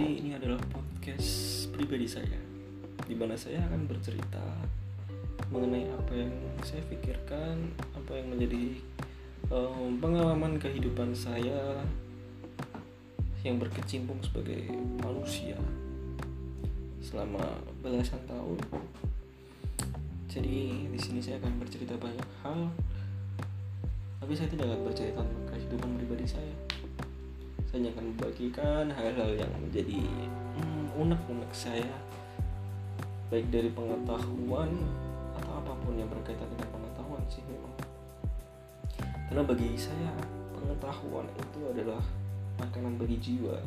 Jadi ini adalah podcast pribadi saya di mana saya akan bercerita mengenai apa yang saya pikirkan, apa yang menjadi um, pengalaman kehidupan saya yang berkecimpung sebagai manusia selama belasan tahun. Jadi di sini saya akan bercerita banyak hal, tapi saya tidak akan bercerita tentang kehidupan pribadi saya. Saya akan membagikan hal-hal yang menjadi hmm, unek-unek saya. Baik dari pengetahuan atau apa pun yang berkaitan dengan pengetahuan sih memang. Karena bagi saya pengetahuan itu adalah makanan bagi jiwa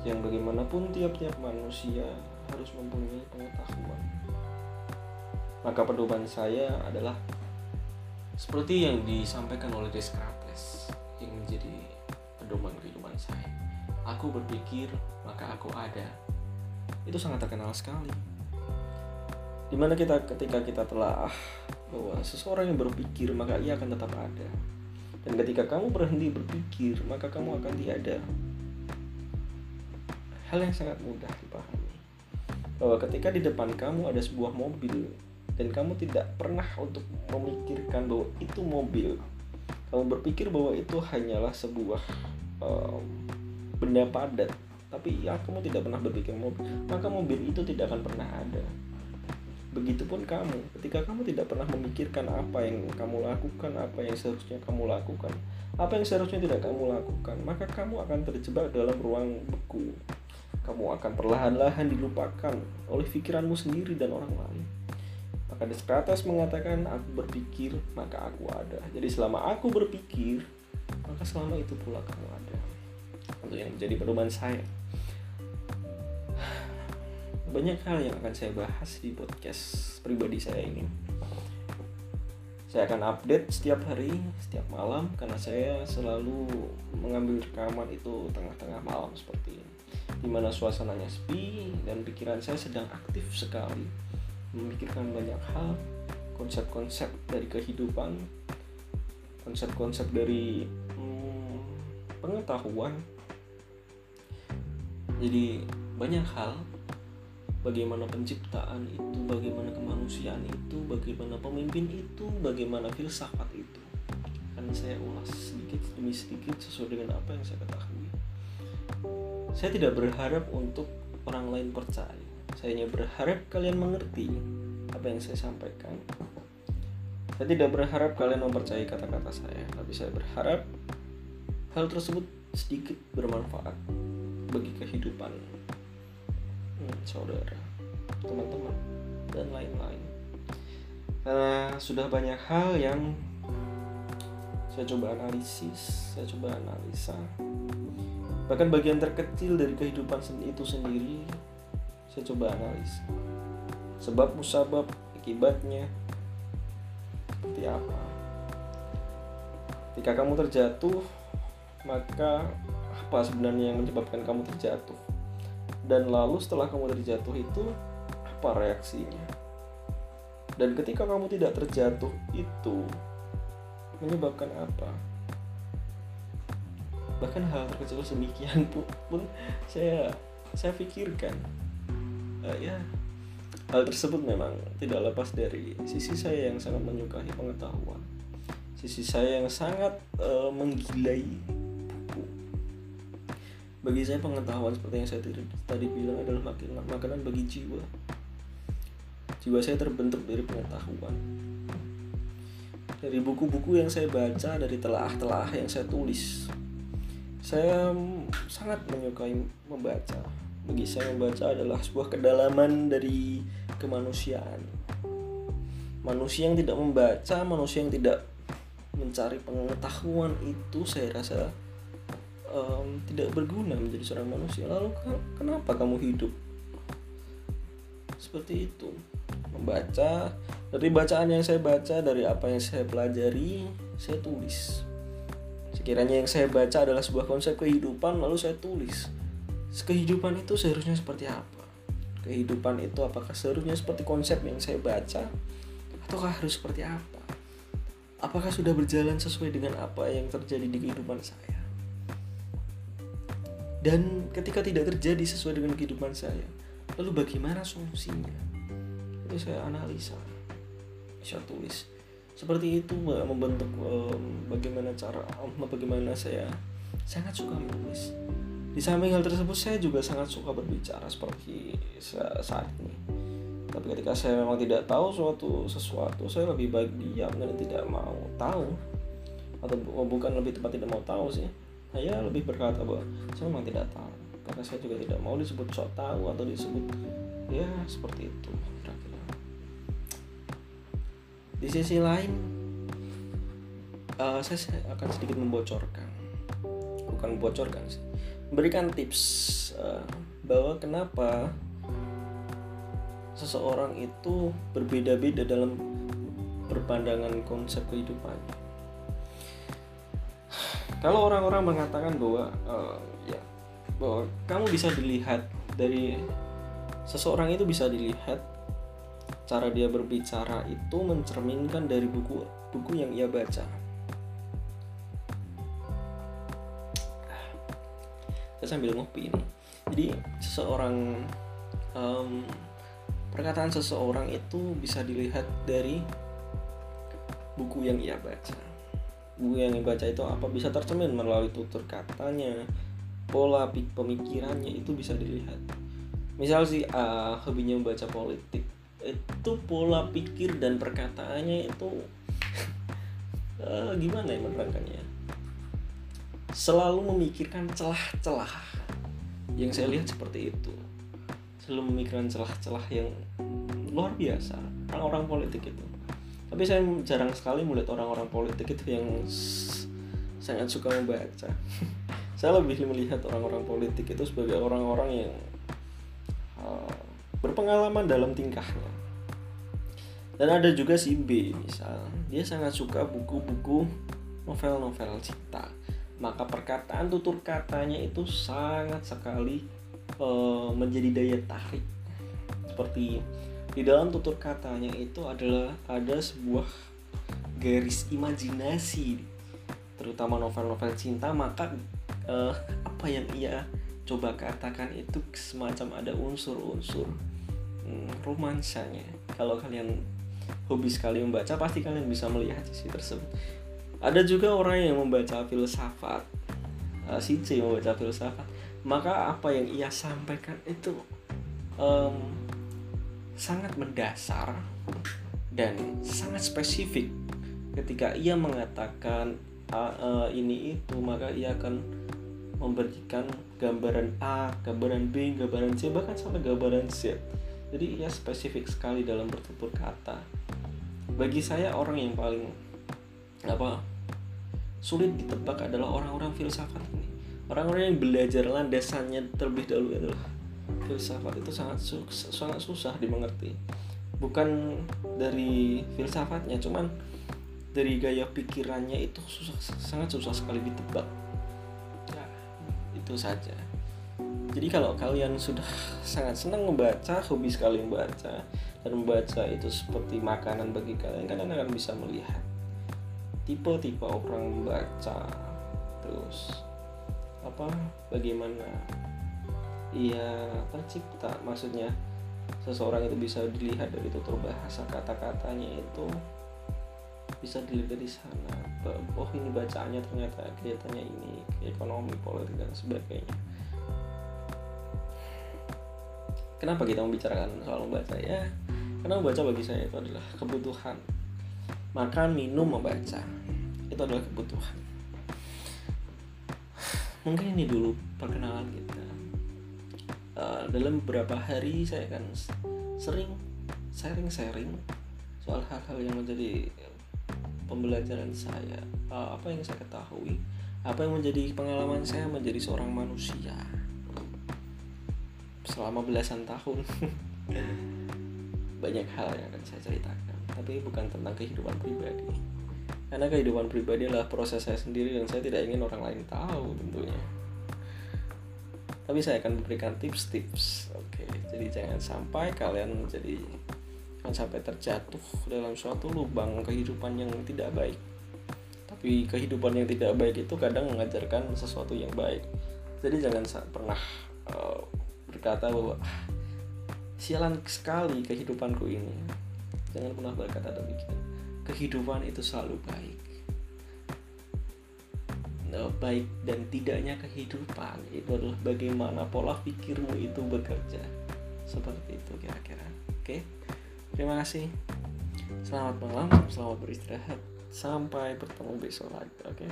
yang bagaimanapun tiap-tiap manusia harus mempunyai pengetahuan. Maka pedoman saya adalah seperti yang disampaikan oleh Descartes yang menjadi pedoman kehidupan saya. Aku berpikir maka aku ada. Itu sangat terkenal sekali. Di mana kita ketika kita telah bahwa seseorang yang berpikir maka ia akan tetap ada. Dan ketika kamu berhenti berpikir maka kamu akan tiada. Hal yang sangat mudah dipahami. Bahwa ketika di depan kamu ada sebuah mobil dan kamu tidak pernah untuk memikirkan bahwa itu mobil. Kamu berpikir bahwa itu hanyalah sebuah um, benda padat tapi ya kamu tidak pernah berpikir mobil maka mobil itu tidak akan pernah ada Begitupun kamu, ketika kamu tidak pernah memikirkan apa yang kamu lakukan, apa yang seharusnya kamu lakukan, apa yang seharusnya tidak kamu lakukan, maka kamu akan terjebak dalam ruang beku. Kamu akan perlahan-lahan dilupakan oleh pikiranmu sendiri dan orang lain. Maka Descartes mengatakan, aku berpikir, maka aku ada. Jadi selama aku berpikir, maka selama itu pula kamu ada. Untuk yang menjadi pedoman saya banyak hal yang akan saya bahas di podcast pribadi saya ini. Saya akan update setiap hari, setiap malam karena saya selalu mengambil rekaman itu tengah-tengah malam seperti ini. Di mana suasananya sepi dan pikiran saya sedang aktif sekali memikirkan banyak hal, konsep-konsep dari kehidupan, konsep-konsep dari pengetahuan. Jadi banyak hal bagaimana penciptaan itu, bagaimana kemanusiaan itu, bagaimana pemimpin itu, bagaimana filsafat itu. Akan saya ulas sedikit demi sedikit sesuai dengan apa yang saya ketahui. Saya tidak berharap untuk orang lain percaya. Saya hanya berharap kalian mengerti apa yang saya sampaikan. Saya tidak berharap kalian mempercayai kata-kata saya, tapi saya berharap hal tersebut sedikit bermanfaat bagi kehidupan hmm, saudara, teman-teman, dan lain-lain. Karena sudah banyak hal yang saya coba analisis, saya coba analisa. Bahkan bagian terkecil dari kehidupan itu sendiri saya coba analisa. Sebab musabab, akibatnya seperti apa. Ketika kamu terjatuh, maka apa sebenarnya yang menyebabkan kamu terjatuh? dan lalu setelah kamu terjatuh itu apa reaksinya? Dan ketika kamu tidak terjatuh itu menyebabkan apa? Bahkan hal terkecil semikian pun, pun saya saya pikirkan. Uh, ya hal tersebut memang tidak lepas dari sisi saya yang sangat menyukai pengetahuan. Sisi saya yang sangat uh, menggilai bagi saya pengetahuan seperti yang saya tadi bilang adalah makanan, makanan bagi jiwa. Jiwa saya terbentuk dari pengetahuan. Dari buku-buku yang saya baca, dari telah-telah yang saya tulis. Saya sangat menyukai membaca. Bagi saya membaca adalah sebuah kedalaman dari kemanusiaan. Manusia yang tidak membaca, manusia yang tidak mencari pengetahuan itu saya rasa um, tidak berguna menjadi seorang manusia. Lalu kenapa kamu hidup? Seperti itu. Membaca dari bacaan yang saya baca dari apa yang saya pelajari saya tulis. Sekiranya yang saya baca adalah sebuah konsep kehidupan lalu saya tulis. Kehidupan itu seharusnya seperti apa? Kehidupan itu apakah seharusnya seperti konsep yang saya baca ataukah harus seperti apa? Apakah sudah berjalan sesuai dengan apa yang terjadi di kehidupan saya dan ketika tidak terjadi sesuai dengan kehidupan saya lalu bagaimana solusinya? Itu saya analisa. Saya tulis. Seperti itu membentuk um, bagaimana cara um, bagaimana saya sangat suka menulis. Di samping hal tersebut saya juga sangat suka berbicara seperti saat ini. Tapi ketika saya memang tidak tahu suatu sesuatu saya lebih baik diam dan tidak mau tahu. Atau bukan lebih tepat tidak mau tahu sih saya lebih berkata bahwa saya memang tidak tahu. Karena saya juga tidak mau disebut sok tahu atau disebut ya seperti itu. Kira-kira di sisi lain uh, saya akan sedikit membocorkan. Bukan membocorkan sih. Memberikan tips uh, bahwa kenapa seseorang itu berbeda-beda dalam berpandangan konsep kehidupannya. Kalau orang-orang mengatakan bahwa uh, ya bahwa kamu bisa dilihat dari seseorang itu bisa dilihat cara dia berbicara itu mencerminkan dari buku buku yang ia baca. Saya sambil ngopi ini. Jadi seseorang um, perkataan seseorang itu bisa dilihat dari buku yang ia baca buku yang ia baca itu apa bisa tercermin melalui tutur katanya pola pemikirannya itu bisa dilihat. Misal si A hobinya membaca politik itu pola pikir dan perkataannya itu uh, gimana ya menerangkannya? Selalu memikirkan celah-celah. Yang saya lihat seperti itu. Selalu memikirkan celah-celah yang luar biasa. Orang-orang politik itu tapi saya jarang sekali melihat orang-orang politik itu yang sangat suka membaca. Saya lebih melihat orang-orang politik itu sebagai orang-orang yang uh, berpengalaman dalam tingkahnya. Dan ada juga si B misal. Dia sangat suka buku-buku novel-novel cinta maka perkataan tutur katanya itu sangat sekali uh, menjadi daya tarik. Seperti di dalam tutur katanya itu adalah ada sebuah garis imajinasi terutama novel-novel cinta maka uh, apa yang ia coba katakan itu semacam ada unsur-unsur hmm, romansanya. Kalau kalian hobi sekali membaca pasti kalian bisa melihat sisi tersebut. Ada juga orang yang membaca filsafat uh, si C membaca filsafat maka apa yang ia sampaikan itu um, sangat mendasar dan sangat spesifik ketika ia mengatakan uh, uh, ini itu maka ia akan memberikan gambaran A, gambaran B, gambaran C bahkan sampai gambaran Z. Jadi ia spesifik sekali dalam bertutur kata. Bagi saya orang yang paling apa sulit ditebak adalah orang-orang filsafat ini orang-orang yang belajar landasannya terlebih dahulu adalah filsafat itu sangat susah, sangat susah dimengerti. Bukan dari filsafatnya cuman dari gaya pikirannya itu susah sangat susah sekali ditebak. Nah, itu saja. Jadi kalau kalian sudah sangat senang membaca hobi sekali membaca dan membaca itu seperti makanan bagi kalian kalian akan bisa melihat tipe-tipe orang membaca. Terus apa bagaimana ia tercipta maksudnya seseorang itu bisa dilihat dari tutur bahasa kata-katanya itu bisa dilihat dari sana. Oh ini bacaannya ternyata kelihatannya ini ekonomi politik dan sebagainya. Kenapa kita membicarakan soal membaca? Ya karena membaca bagi saya itu adalah kebutuhan. Makan minum membaca itu adalah kebutuhan. Mungkin ini dulu perkenalan kita uh, dalam beberapa hari saya akan sering sharing-sharing soal hal-hal yang menjadi pembelajaran saya. Uh, apa yang saya ketahui apa yang menjadi pengalaman saya menjadi seorang manusia selama belasan tahun. Banyak hal yang akan saya ceritakan tapi bukan tentang kehidupan pribadi. Karena kehidupan pribadi adalah proses saya sendiri dan saya tidak ingin orang lain tahu tentunya tapi saya akan memberikan tips-tips. Oke jadi jangan sampai kalian menjadi jangan sampai terjatuh dalam suatu lubang kehidupan yang tidak baik. Tapi kehidupan yang tidak baik itu kadang mengajarkan sesuatu yang baik. Jadi jangan pernah uh, berkata bahwa ah, sialan sekali kehidupanku ini. Jangan pernah berkata demikian. Kehidupan itu selalu baik baik dan tidaknya kehidupan itu adalah bagaimana pola pikirmu itu bekerja. Seperti itu kira-kira. Oke terima kasih. Selamat malam selamat beristirahat. Sampai bertemu besok lagi oke?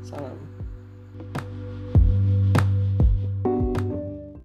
Salam